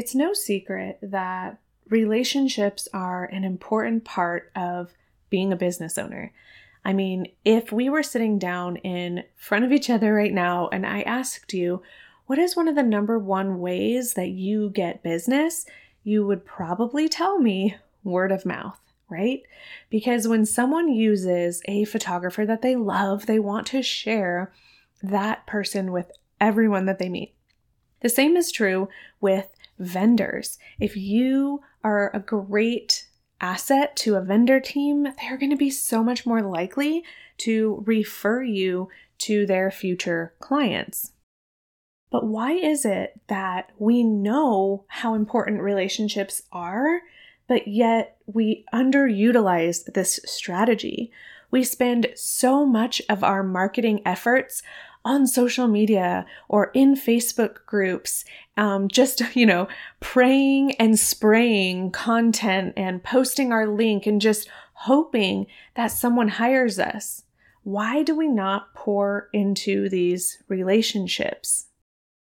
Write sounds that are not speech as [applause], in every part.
It's no secret that relationships are an important part of being a business owner. I mean, if we were sitting down in front of each other right now and I asked you, what is one of the number one ways that you get business? You would probably tell me word of mouth, right? Because when someone uses a photographer that they love, they want to share that person with everyone that they meet. The same is true with vendors. If you are a great asset to a vendor team, they're going to be so much more likely to refer you to their future clients. But why is it that we know how important relationships are, but yet we underutilize this strategy? We spend so much of our marketing efforts on social media or in Facebook groups, um, just, [laughs] you know, praying and spraying content and posting our link and just hoping that someone hires us. Why do we not pour into these relationships?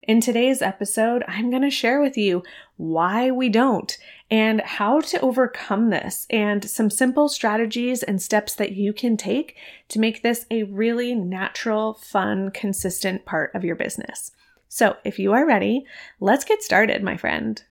In today's episode, I'm going to share with you why we don't and how to overcome this and some simple strategies and steps that you can take to make this a really natural, fun, consistent part of your business. So, if you are ready, let's get started, my friend.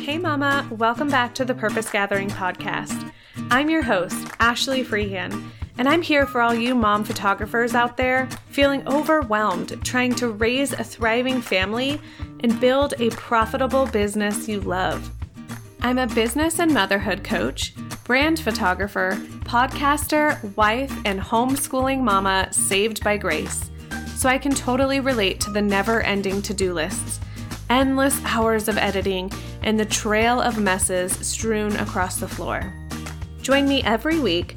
Hey, Mama, welcome back to the Purpose Gathering podcast. I'm your host, Ashley Freehan and I'm here for all you mom photographers out there feeling overwhelmed trying to raise a thriving family and build a profitable business you love. I'm a business and motherhood coach, brand photographer, podcaster, wife, and homeschooling mama saved by grace. So I can totally relate to the never ending to do lists, endless hours of editing, and the trail of messes strewn across the floor. Join me every week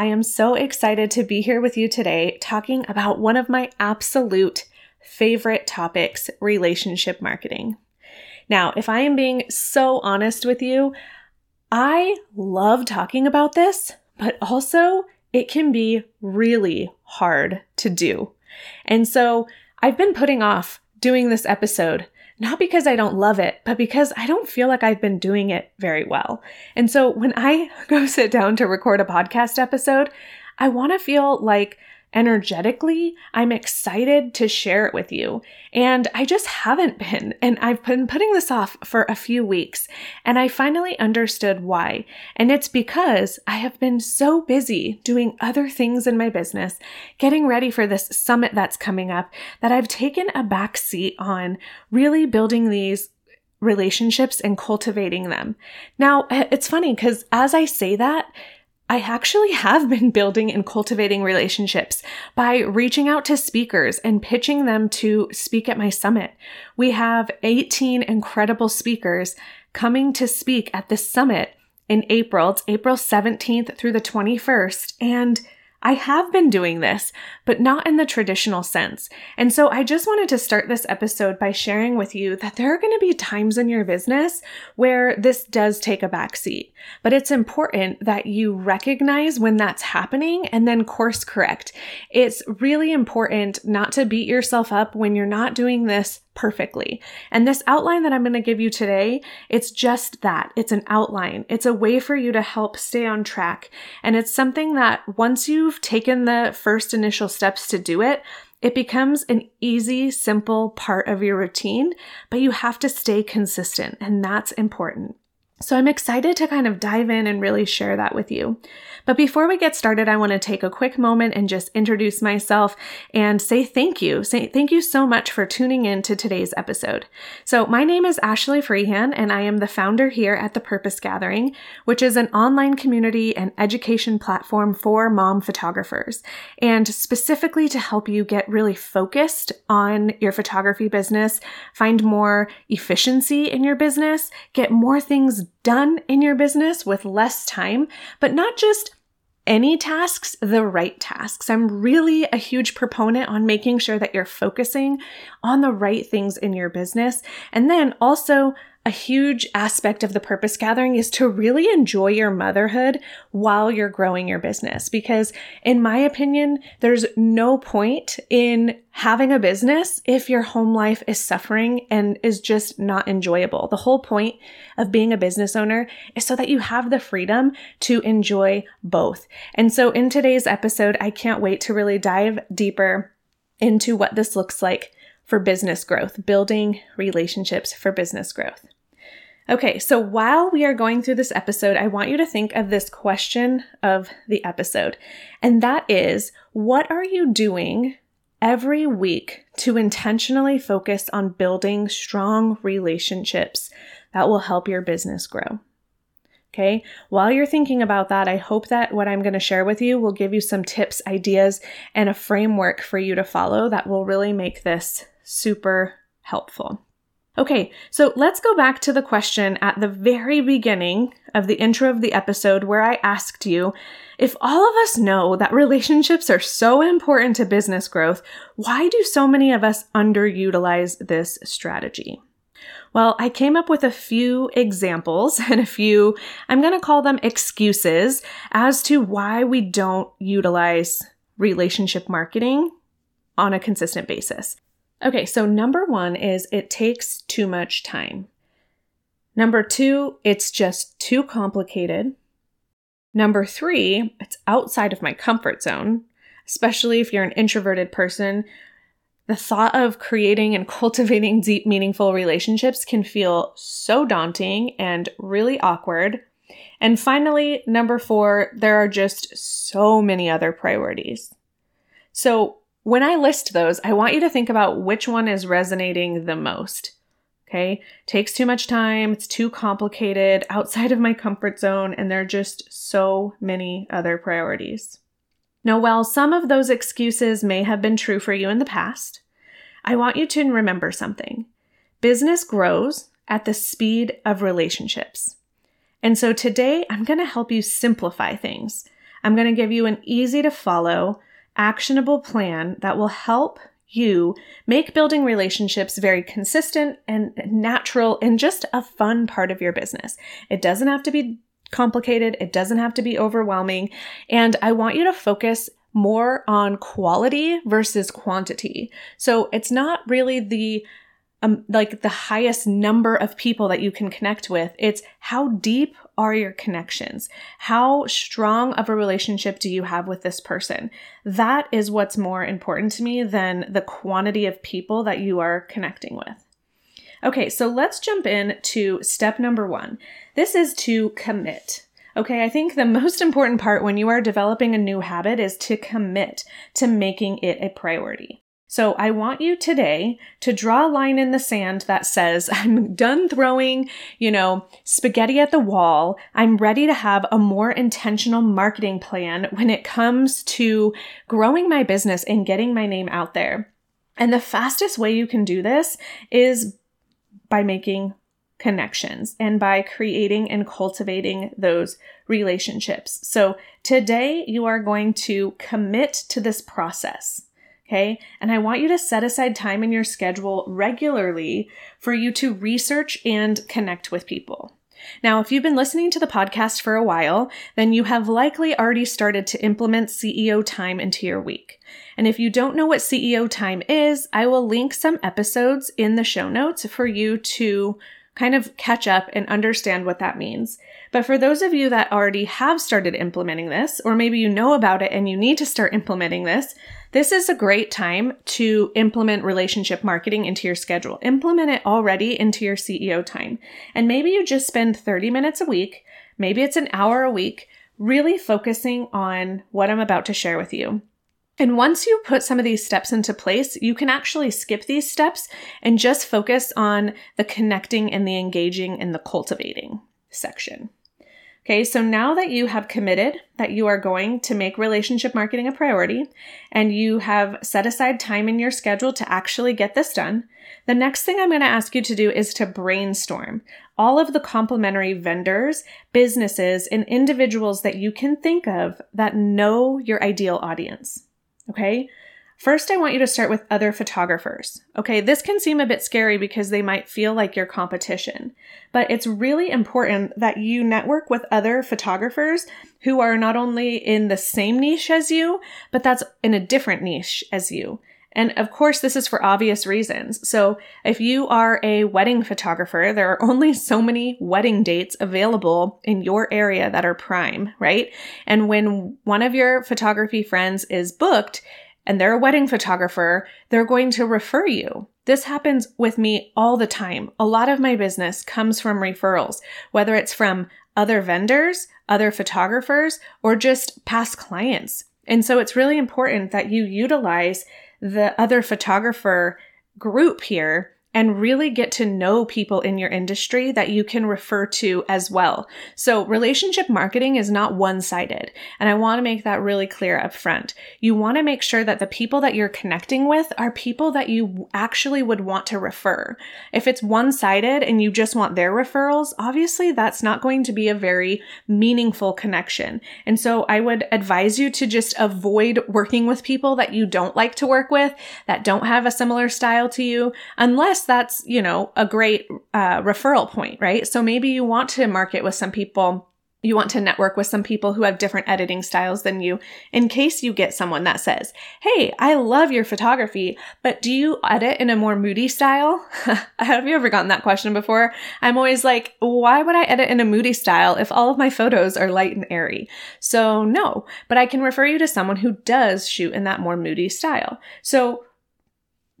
I am so excited to be here with you today talking about one of my absolute favorite topics relationship marketing. Now, if I am being so honest with you, I love talking about this, but also it can be really hard to do. And so I've been putting off doing this episode not because I don't love it, but because I don't feel like I've been doing it very well. And so when I [laughs] go sit down to record a podcast episode, I want to feel like energetically, I'm excited to share it with you. And I just haven't been. And I've been putting this off for a few weeks. And I finally understood why. And it's because I have been so busy doing other things in my business, getting ready for this summit that's coming up, that I've taken a back seat on really building these relationships and cultivating them. Now, it's funny because as I say that, I actually have been building and cultivating relationships by reaching out to speakers and pitching them to speak at my summit. We have 18 incredible speakers coming to speak at this summit in April. It's April 17th through the 21st. And I have been doing this, but not in the traditional sense. And so I just wanted to start this episode by sharing with you that there are going to be times in your business where this does take a backseat. But it's important that you recognize when that's happening and then course correct. It's really important not to beat yourself up when you're not doing this perfectly. And this outline that I'm going to give you today, it's just that. It's an outline. It's a way for you to help stay on track. And it's something that once you've taken the first initial steps to do it, it becomes an easy, simple part of your routine, but you have to stay consistent, and that's important. So I'm excited to kind of dive in and really share that with you. But before we get started, I want to take a quick moment and just introduce myself and say thank you. Say thank you so much for tuning in to today's episode. So my name is Ashley Freehan and I am the founder here at The Purpose Gathering, which is an online community and education platform for mom photographers and specifically to help you get really focused on your photography business, find more efficiency in your business, get more things done in your business with less time, but not just any tasks, the right tasks. I'm really a huge proponent on making sure that you're focusing on the right things in your business. And then also a huge aspect of the purpose gathering is to really enjoy your motherhood while you're growing your business. Because, in my opinion, there's no point in having a business if your home life is suffering and is just not enjoyable. The whole point of being a business owner is so that you have the freedom to enjoy both. And so, in today's episode, I can't wait to really dive deeper into what this looks like for business growth, building relationships for business growth. Okay, so while we are going through this episode, I want you to think of this question of the episode, and that is what are you doing every week to intentionally focus on building strong relationships that will help your business grow? Okay, while you're thinking about that, I hope that what I'm going to share with you will give you some tips, ideas, and a framework for you to follow that will really make this super helpful. Okay, so let's go back to the question at the very beginning of the intro of the episode where I asked you if all of us know that relationships are so important to business growth, why do so many of us underutilize this strategy? Well, I came up with a few examples [laughs] and a few, I'm going to call them excuses as to why we don't utilize relationship marketing on a consistent basis. Okay, so number one is it takes too much time. Number two, it's just too complicated. Number three, it's outside of my comfort zone, especially if you're an introverted person. The thought of creating and [laughs] cultivating deep, meaningful relationships can feel so daunting and really awkward. And finally, number four, there are just so many other priorities. So, when I list those, I want you to think about which one is resonating the most. Okay. Takes too much time. It's too complicated, outside of my comfort zone, and there are just so many other priorities. Now, while some of those excuses may have been true for you in the past, I want you to remember something. Business grows at the speed of relationships. And so today I'm going to help you simplify things. I'm going to give you an easy to follow, actionable plan that will help you make building relationships very consistent and natural and just a fun part of your business. It doesn't have to be complicated, it doesn't have to be overwhelming. And I want you to focus more on quality versus quantity. So it's not really the um, like the highest number of people that you can connect with. It's how deep are your connections? How strong of a relationship do you have with this person? That is what's more important to me than the quantity of people that you are connecting with. Okay, so let's jump in to step number one. This is to commit. Okay, I think the [laughs] most important part when you are developing a new habit is to commit to making it a priority. So I want you today to draw a line in the sand that says, [laughs] I'm done throwing, you know, spaghetti at the wall. I'm ready to have a more intentional marketing plan when it comes to growing my business and getting my name out there. And the fastest way you can do this is by making connections and by creating and cultivating those relationships. So today you are going to commit to this process. Okay. And I want you to set aside time in your schedule regularly for you to research and connect with people. Now, if you've been listening to the podcast for a while, then you have likely already started to implement CEO time into your week. And if you don't know what CEO time is, I will link some episodes in the show notes for you to kind of catch up and understand what that means. But for those of you that already have started implementing this, or maybe you know about it and you need to start implementing this, this is a great time to implement relationship marketing into your schedule. Implement it already into your CEO time. And maybe you just spend 30 minutes a week, maybe it's an hour a week, really focusing on what I'm about to share with you. And once you put some of these steps into place, you can actually skip these steps and just focus on the connecting and the engaging and the cultivating section. Okay, so now that you have committed that you are going to make relationship marketing a priority and you have set aside time in your schedule to actually get this done, the next thing I'm going to ask you to do is to brainstorm all of the complementary vendors, businesses, and individuals that you can think of that know your ideal audience. Okay. First, I want you to start with other photographers. Okay, this can seem a bit scary because they might feel like your competition, but it's really important that you network with other photographers who are not only in the same niche as you, but that's in a different niche as you. And of course, this is for obvious reasons. So, if you are a wedding photographer, there are [laughs] only so many wedding dates available in your area that are prime, right? And when one of your photography friends is booked, and they're a wedding photographer, they're going to refer you. This happens with me all the time. A lot of my business comes from referrals, whether it's from other vendors, other photographers, or just past clients. And so it's really important that you utilize the other photographer group here and really get to know people in your industry that you can refer to as well. So relationship marketing is not one-sided. And I want to make that really clear up front. You want to make sure that the people that you're connecting with are people that you actually would want to refer. If it's one-sided and you just want their referrals, obviously that's not going to be a very meaningful connection. And so I would advise you to just avoid working with people that you don't like to work with, that don't have a similar style to you, unless that's, you know, a great uh, referral point, right? So maybe you want to market with some people you want to network with some people who have different editing styles than you in case you get someone that says, Hey, I love your photography, but do you edit in a more moody style? I [laughs] have you ever gotten that question before? I'm always like, why would I edit in a moody style if all of my photos are light and airy? So no, but I can refer you to someone who does shoot in that more moody style. So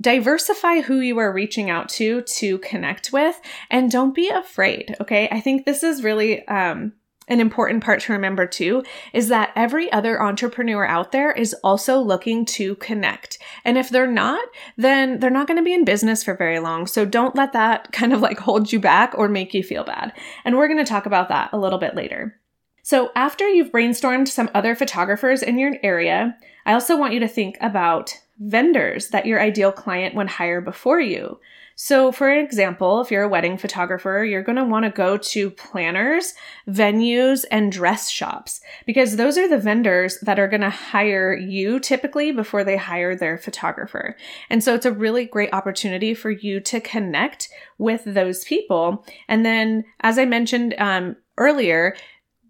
diversify who you are reaching out to to connect with and don't be afraid okay i think this is really um, an important part to remember too is that every other entrepreneur out there is also looking to connect. And if they're not, then they're not going to be in business for very long. So don't let that [laughs] kind of like hold you back or make you feel bad. And we're going to talk about that a little bit later. So after you've brainstormed some other photographers in your area, I also want you to think about vendors that your ideal client would hire before you. So, for example, if you're a wedding photographer, you're going to want to go to planners, venues, and dress shops because those are the vendors that are going to hire you typically before they hire their photographer. And so, it's a really great opportunity for you to connect with those people. And then, as I mentioned um, earlier,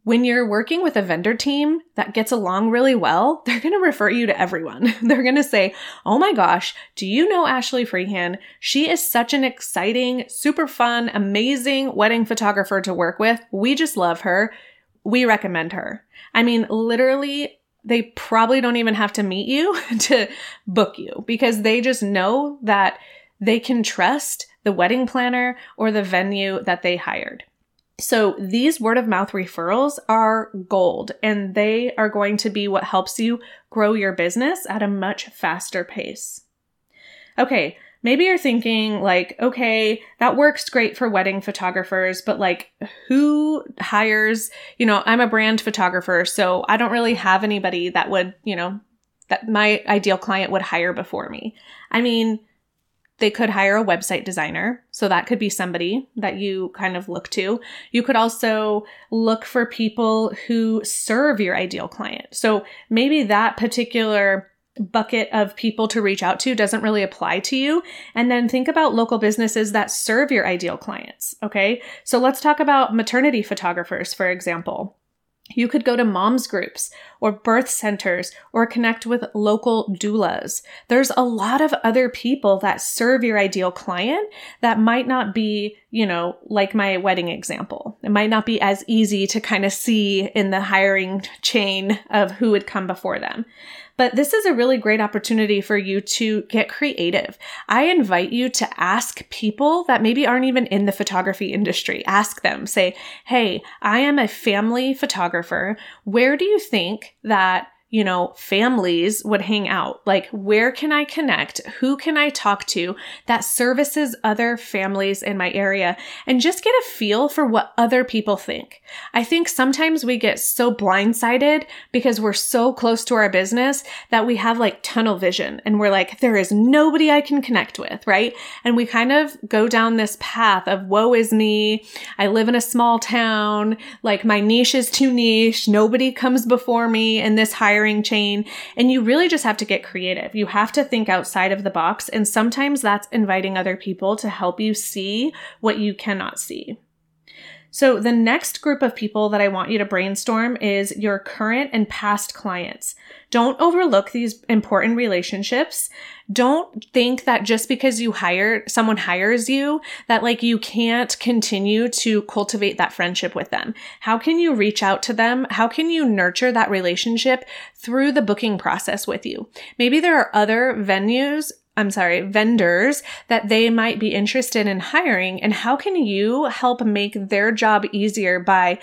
when you're working with a vendor team that gets along really well, [laughs] they're going to refer you to everyone. [laughs] they're going to say, Oh my gosh, do you know Ashley Freehan? She is such an exciting, super fun, amazing wedding photographer to work with. We just love her. We recommend her. I mean, literally, they probably don't even have to meet you [laughs] to book you because they just know that they can trust the wedding planner or the venue that they hired. So these word of mouth referrals are gold and they are going to be what helps you grow your business at a much faster pace. Okay, maybe you're thinking like, okay, that works great for wedding photographers, but like who hires, you know, I'm a brand photographer, so I don't really have anybody that would, you know, that my ideal client would hire before me. I mean, they could hire a website designer. So that could be somebody that you kind of look to. You could also look for people who serve your ideal client. So maybe that particular bucket of people to reach out to doesn't really apply to you. And then think about local businesses that serve your ideal clients. Okay. So let's talk about maternity photographers, for example. You could go to moms groups or birth centers or connect with local doulas. There's a lot of other people that serve your ideal client that might not be, you know, like my wedding example. It might not be as easy to kind of see in the hiring chain of who would come before them. But this is a really great opportunity for you to get creative. I invite you to ask people that maybe aren't even in the photography industry. Ask them, say, Hey, I am a family photographer. Where do you think that you know, families would hang out. Like, where can I connect? Who can I talk to that services other families in my area? And just get a feel for what other people think. I think sometimes we get so blindsided because we're so close to our business that we have like tunnel vision and we're like, there is nobody I can connect with, right? And we kind of go down this path of woe is me. I live in a small town. Like, my niche is too niche. Nobody comes before me in this higher chain. And you really just have to get creative. You have to think outside of the box. And sometimes that's inviting other people to help you see what you cannot see. So, the next group of people that I want you to brainstorm is your current and past clients. Don't overlook these important relationships. Don't think that just because you hire someone hires you that like you can't continue to cultivate that friendship with them. How can you reach out to them? How can you nurture that relationship through the booking process with you? Maybe there are other venues I'm sorry, vendors that they might be interested in hiring and how can you help make their job easier by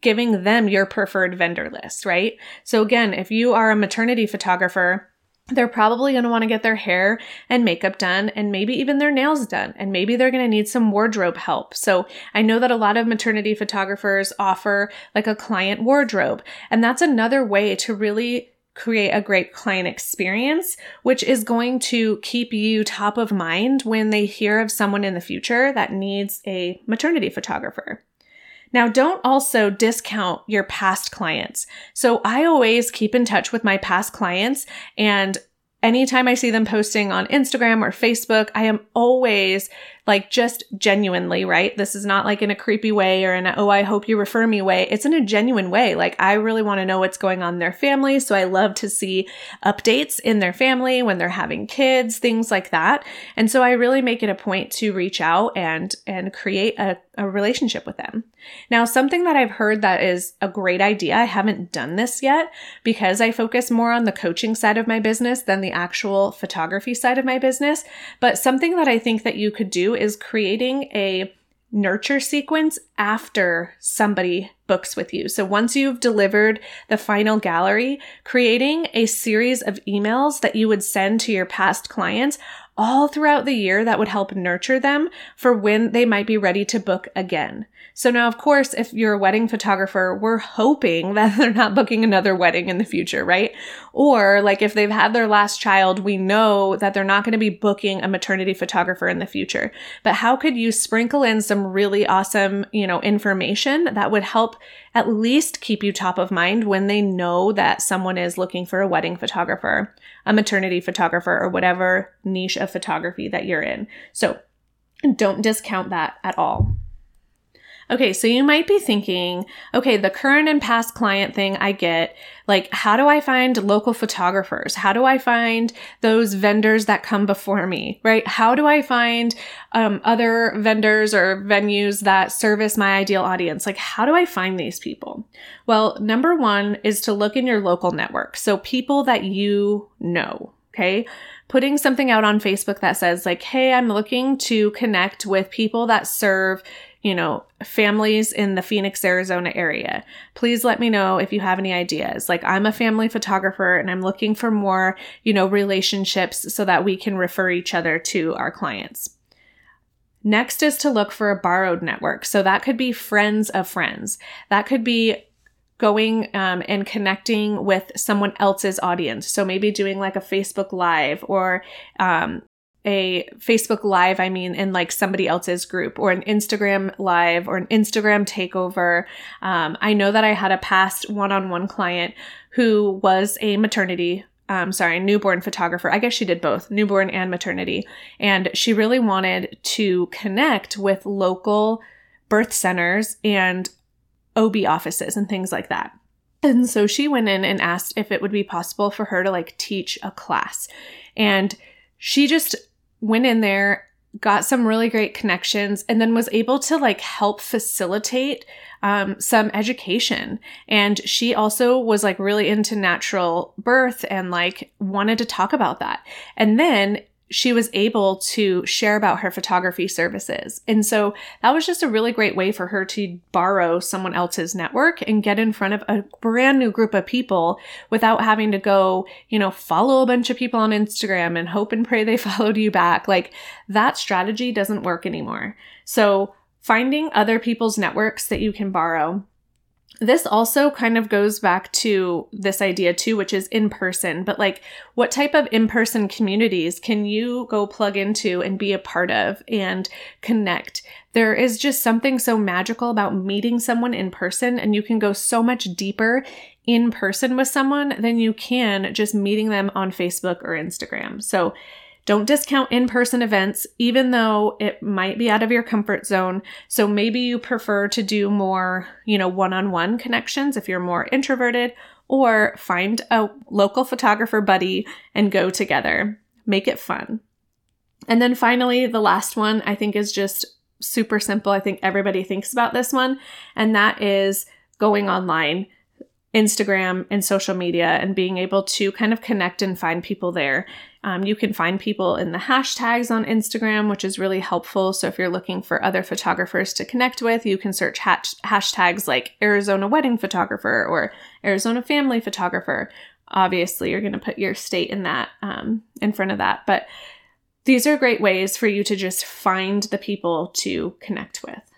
giving them your preferred vendor list, right? So again, if you are a maternity photographer, they're probably going to want to get their hair and makeup done and maybe even their nails done and maybe they're going to need some wardrobe help. So I know that a lot of maternity photographers offer like a client wardrobe and that's another way to really create a great client experience, which is going to keep you top of mind when they hear of someone in the future that needs a maternity photographer. Now, don't also discount your past clients. So I always keep in touch with my past clients and anytime I see them posting on Instagram or Facebook, I am always like just genuinely, right? This is not like in a creepy way or in a, oh, I hope you refer me way. It's in a genuine way. Like I really want to know what's going on in their family. So I love to see updates in their family when they're having kids, things like that. And so I really make it a point to reach out and, and create a, a relationship with them. Now, something that I've heard that is a great idea. I haven't done this yet because I focus more on the coaching side of my business than the actual photography side of my business. But something that I think that you could do is creating a nurture sequence after somebody books with you. So once you've delivered the final gallery, creating a series of emails that you would send to your past clients all throughout the year that would help nurture them for when they might be ready to book again. So now, of course, if you're a wedding photographer, we're hoping [laughs] that they're not booking another wedding in the future, right? Or like if they've had their last child, we know that they're not going to be booking a maternity photographer in the future. But how could you sprinkle in some really awesome, you know, information that would help at least keep you top of mind when they know that someone is looking for a wedding photographer, a maternity photographer, or whatever niche of photography that you're in. So don't discount that at all. Okay, so you might be thinking, okay, the current and past client thing I get. Like, how do I find local photographers? How do I find those vendors that come before me, right? How do I find um, other vendors or venues that service my ideal audience? Like, how do I find these people? Well, number one is to look in your local network. So, people that you know, okay? Putting something out on Facebook that says, like, hey, I'm looking to connect with people that serve you know, families in the Phoenix, Arizona area. Please let me know if you have any ideas. Like, I'm a family photographer and I'm looking for more, you know, relationships so that we can refer each other to our clients. Next is to look for a borrowed network. So that could be friends of friends. That could be going um, and connecting with someone else's audience. So maybe doing like a Facebook Live or um, a Facebook Live, I mean, in like somebody else's group or an Instagram Live or an Instagram takeover. Um, I know that I had a past one on one client who was a maternity. Um, sorry, newborn photographer. I guess she did both, newborn and maternity. And she really wanted to connect with local birth centers and OB offices and things like that. And so she went in and asked if it would be possible for her to like teach a class. And she just went in there, got some really great connections, and then was able to like help facilitate um, some education. And she also was like really into natural birth and like wanted to talk about that. And then she was able to share about her photography services. And so that was just a really great way for her to borrow someone else's network and get in front of a brand new group of people without having to go, you know, follow a bunch of people on Instagram and hope and pray they [laughs] followed you back. Like that strategy doesn't work anymore. So finding other people's networks that you can borrow this also kind of goes back to this idea too, which is in person, but like what type of in person communities can you go plug into and be a part of and connect? There is just something so magical about meeting someone in person, and you can go so much deeper in person with someone than you can just meeting them on Facebook or Instagram. So, don't discount in person events, even though it might be out of your comfort zone. So maybe you prefer to do more, you know, one on one connections if you're more introverted, or find a local photographer buddy and go together. Make it fun. And then finally, the last one I think is just super simple. I think everybody thinks about this one, and that is going online. Instagram and social media and being able to kind of connect and find people there. Um, you can find people in the hashtags on Instagram, which is really helpful. So if you're looking for other photographers to connect with, you can search hash- hashtags like Arizona wedding photographer or Arizona family photographer. Obviously, you're going to put your state in that um, in front of that, but these are great ways for you to just find the people to connect with.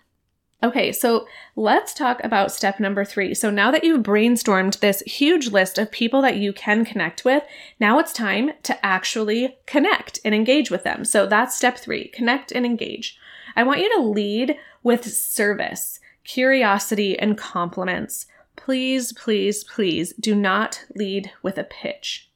Okay, so let's talk about step number three. So now that you've brainstormed this huge list of people that you can connect with, now it's time to actually connect and engage with them. So that's step three connect and engage. I want you to lead with service, curiosity, and compliments. Please, please, please do not lead with a pitch.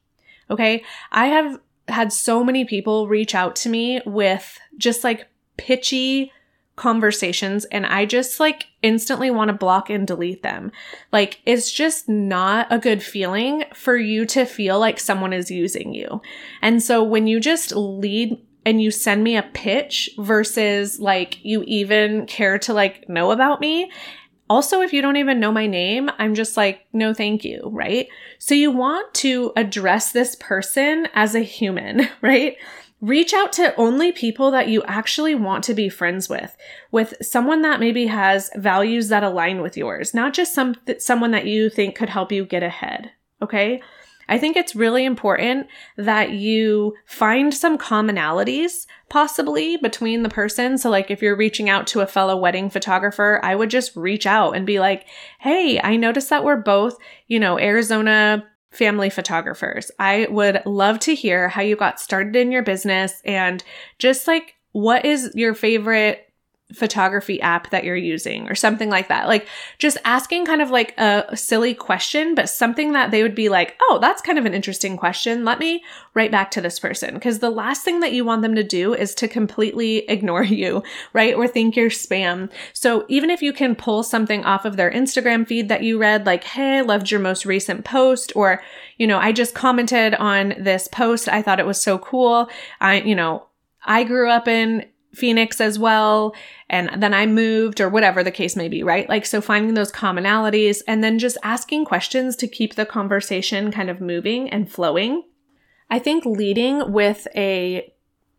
Okay, I have had so many people reach out to me with just like pitchy, conversations and I just like instantly want to block and delete them. Like it's just not a good feeling for you to feel like someone is using you. And so when you just lead and you send me a pitch versus like you even care to like know about me, also, if you don't even know my name, I'm just like, no, thank you, right? So you want to address this person as a human, [laughs] right? Reach out to only people that you actually want to be friends with with someone that maybe has values that align with yours not just some someone that you think could help you get ahead okay? I think it's really important that you find some commonalities possibly between the person. So like if you're reaching out to a fellow wedding photographer i would just reach out and be like hey i noticed that we're both you know arizona family photographers. I would love to hear how you got started in your business and just like what is your favorite photography app that you're using or something like that. Like just asking kind of like a silly question, but something that they would be like, oh, that's kind of an interesting question. Let me write back to this person. Because the last thing that you want them to do is to completely [laughs] ignore you, right? Or think you're spam. So even if you can pull something off of their Instagram feed that you read, like, hey, loved your most recent post, or, you know, I just commented on this post. I thought it was so cool. I, you know, I grew up in Phoenix as well. And then I moved or whatever the case may be, right? Like, so finding those commonalities and then just asking questions to keep the conversation kind of moving and flowing. I think leading with a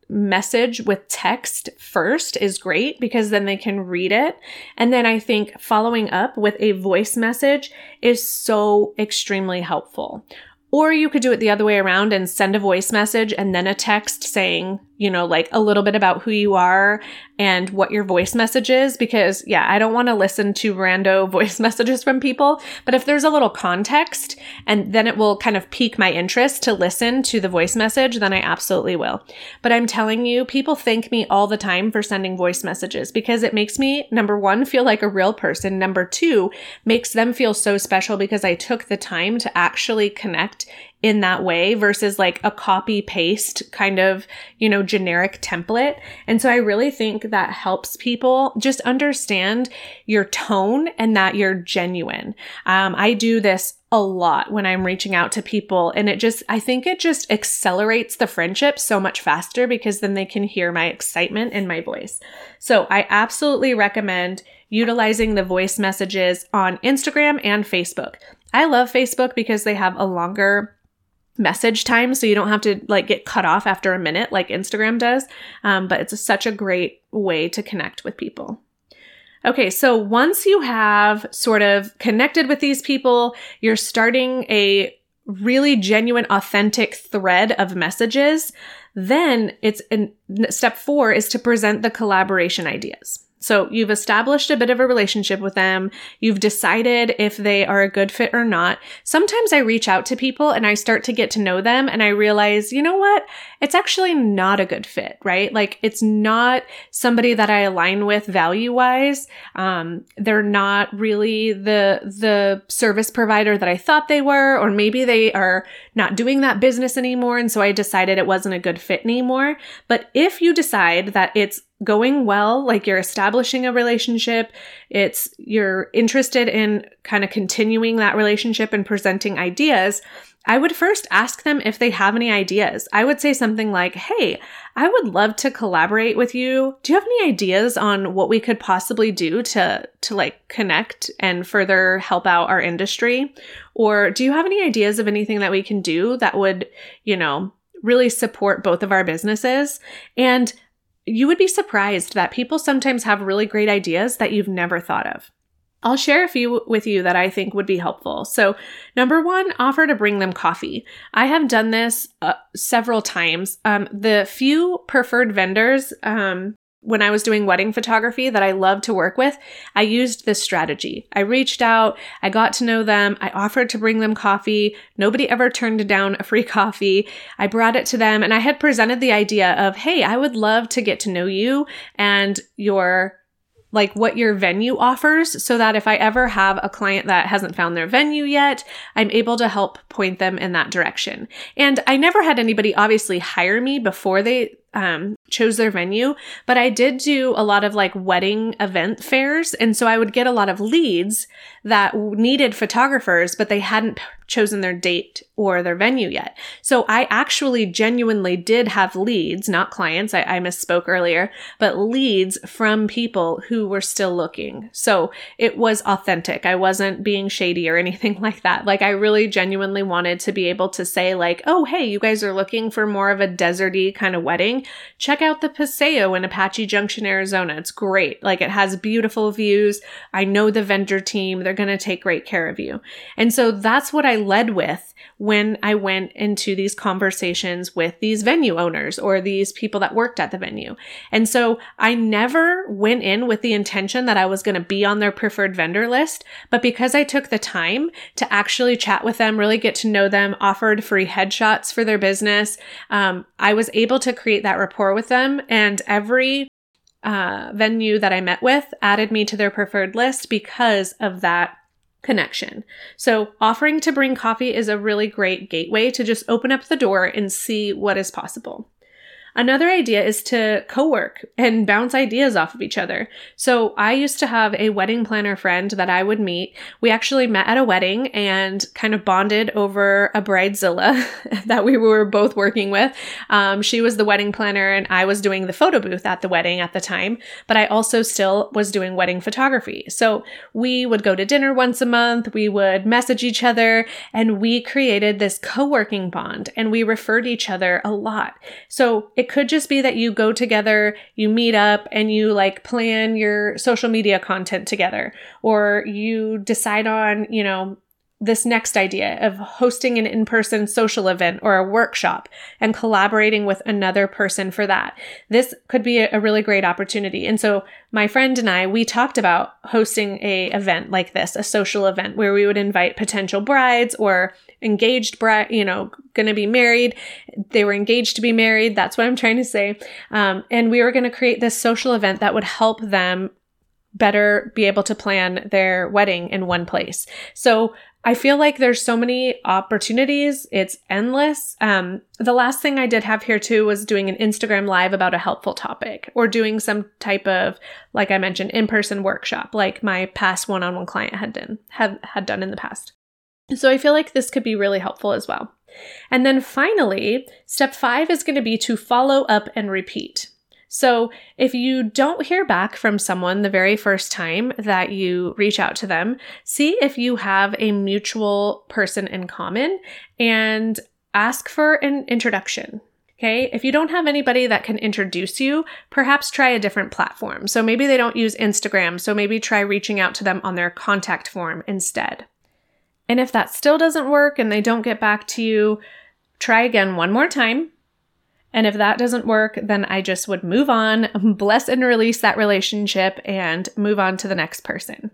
message with text first is great because then they can read it. And then I think following up with a voice message is so extremely helpful. Or you could do it the other way around and send a voice message and then a text saying, you know, like a little bit about who you are and what your voice message is. Because, yeah, I don't want to listen to rando [laughs] voice messages from people. But if there's a little context and then it will kind of pique my interest to listen to the voice message, then I absolutely will. But I'm telling you, people thank me all the time for sending voice messages because it makes me, number one, feel like a real person. Number two, makes them feel so special because I took the time to actually connect in that way versus like a copy paste kind of, you know, generic template. And so I really think that helps people just understand your tone and that you're genuine. Um, I do this a lot when I'm reaching out to people. And it just, I think it just accelerates the friendship so much faster because then they can hear my excitement in my voice. So I absolutely recommend utilizing the voice messages on Instagram and Facebook. I love Facebook because they have a longer message time so you don't have to like get cut off after a minute like Instagram does. Um, but it's a, such a great way to connect with people. Okay, so once you have sort of connected with these people, you're starting a really genuine, authentic thread of messages. Then it's in, step four is to present the collaboration ideas. So you've established a bit of a relationship with them. You've decided if they are a good fit or not. Sometimes I reach out to people and I start to get to know them and I realize, you know what? It's actually not a good fit, right? Like it's not somebody that I align with value wise. Um, they're not really the, the service provider that I thought they were, or maybe they are not doing that business anymore. And so I decided it wasn't a good fit anymore. But if you decide that it's going well, like you're establishing a relationship, it's you're interested in kind of continuing that relationship and presenting ideas, I would first ask them if they have any ideas. I would say something like, "Hey, I would love to collaborate with you. Do you have any ideas on what we could possibly do to to like connect and further help out our industry? Or do you have any ideas of anything that we can do that would, you know, really support both of our businesses?" And you would be surprised that people sometimes have really great ideas that you've never thought of. I'll share a few with you that I think would be helpful. So, number one, offer to bring them coffee. I have done this uh, several times. Um, the few preferred vendors um, when I was doing wedding photography that I love to work with, I used this strategy. I reached out, I got to know them, I offered to bring them coffee. Nobody ever turned down a free [laughs] coffee. I brought it to them and I had presented the idea of, hey, I would love to get to know you and your like what your venue offers so that if I ever have a client that hasn't found their venue yet, I'm able to help point them in that direction. And I never had anybody obviously hire me before they um, chose their venue, but I did do a lot of like wedding event fairs. And so I would get a lot of leads that needed photographers, but they hadn't chosen their date or their venue yet. So I actually genuinely did have leads, not clients. I, I misspoke earlier, but leads from people who were still looking. So it was authentic. I wasn't being shady or [laughs] anything like that. Like I really genuinely wanted to be able to say like, oh, hey, you guys are looking for more of a deserty kind of wedding check out the Paseo in Apache Junction, Arizona. It's great. Like it has beautiful views. I know the vendor team. They're going to take great care of you. And so that's what I led with when I went into these conversations with these venue owners or these people that worked at the venue. And so I never went in with the intention that I was going to be on their preferred vendor list, but because I took the time to actually chat with them, really get to know them, offered free headshots for their business, um, I was able to create that rapport with them. And every uh, venue that I met with added me to their preferred list because of that connection. So, offering to bring coffee is a really great gateway to just open up the door and see what is possible. Another idea is to co work and bounce ideas off of each other. So, I used to have a wedding planner friend that I would meet. We actually met at a wedding and kind of bonded over a bridezilla [laughs] that we were both working with. Um, she was the wedding planner and I was doing the photo booth at the wedding at the time, but I also still was doing wedding photography. So, we would go to dinner once a month, we would message each other, and we created this co working bond and we referred each other a lot. So, it could just be that you go together, you meet up, and you like plan your social media content together, or you decide on, you know, this next idea of hosting an in person social event or a workshop and collaborating with another person for that. This could be a really great opportunity. And so my friend and I, we talked about hosting a event like this, a social event where we would invite potential brides or engaged you know, going to be married. They were engaged to be married. That's what I'm trying to say. Um, and we were going to create this social event that would help them better be able to plan their wedding in one place. So I feel like there's so many opportunities. It's endless. Um, the last thing I did have here too was doing an Instagram live about a helpful topic or doing some type of, like I mentioned, in-person workshop, like my past one-on-one client had done, have, had done in the past. So I feel like this could be really helpful as well. And then finally, step five is going to be to follow up and repeat. So, if you don't hear back from someone the very first time that you reach out to them, see if you have a mutual person in common and ask for an introduction. Okay. If you don't have anybody that can introduce you, perhaps try a different platform. So maybe they don't use Instagram. So maybe try reaching out to them on their contact form instead. And if that still doesn't work and they don't get back to you, try again one more time and if that doesn't work, then I just would move on, [laughs] bless and release that relationship, and move on to the next person.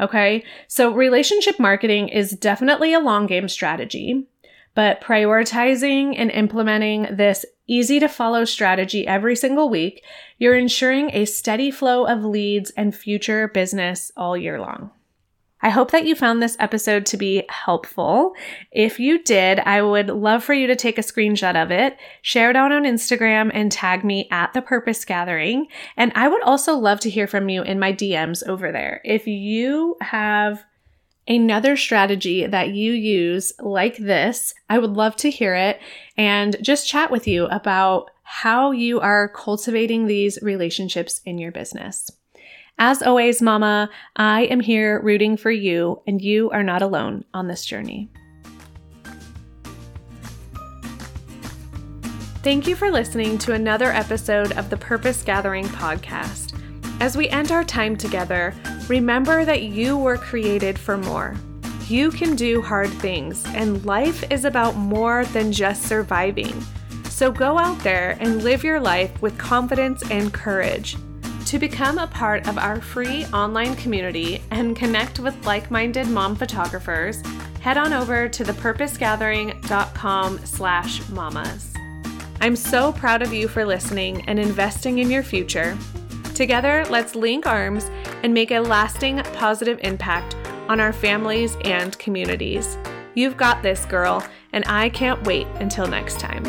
Okay, so relationship marketing is definitely a long game strategy, but prioritizing and implementing this easy to follow strategy every single week, you're ensuring a steady flow of leads and future business all year long. I hope that you found this episode to be helpful. If you did, I would love for you to take a screenshot of it, share it out on Instagram, and tag me at the Purpose Gathering. And I would also love to hear from you in my DMs over there. If you have another strategy that you use like this, I would love to hear it and just chat with you about how you are cultivating these relationships in your business. As always, Mama, I am here rooting for you, and you are not alone on this journey. Thank you for listening to another episode of the Purpose Gathering podcast. As we end our time together, remember that you were created for more. You can do hard things, and life is about more than just surviving. So go out there and live your life with confidence and courage. To become a part of our free online community and connect with like-minded mom photographers, head on over to thepurposegathering.com slash mamas. I'm so proud of you for listening and investing in your future. Together, let's link arms and make a lasting positive impact on our families and communities. You've got this, girl, and I can't wait until next time.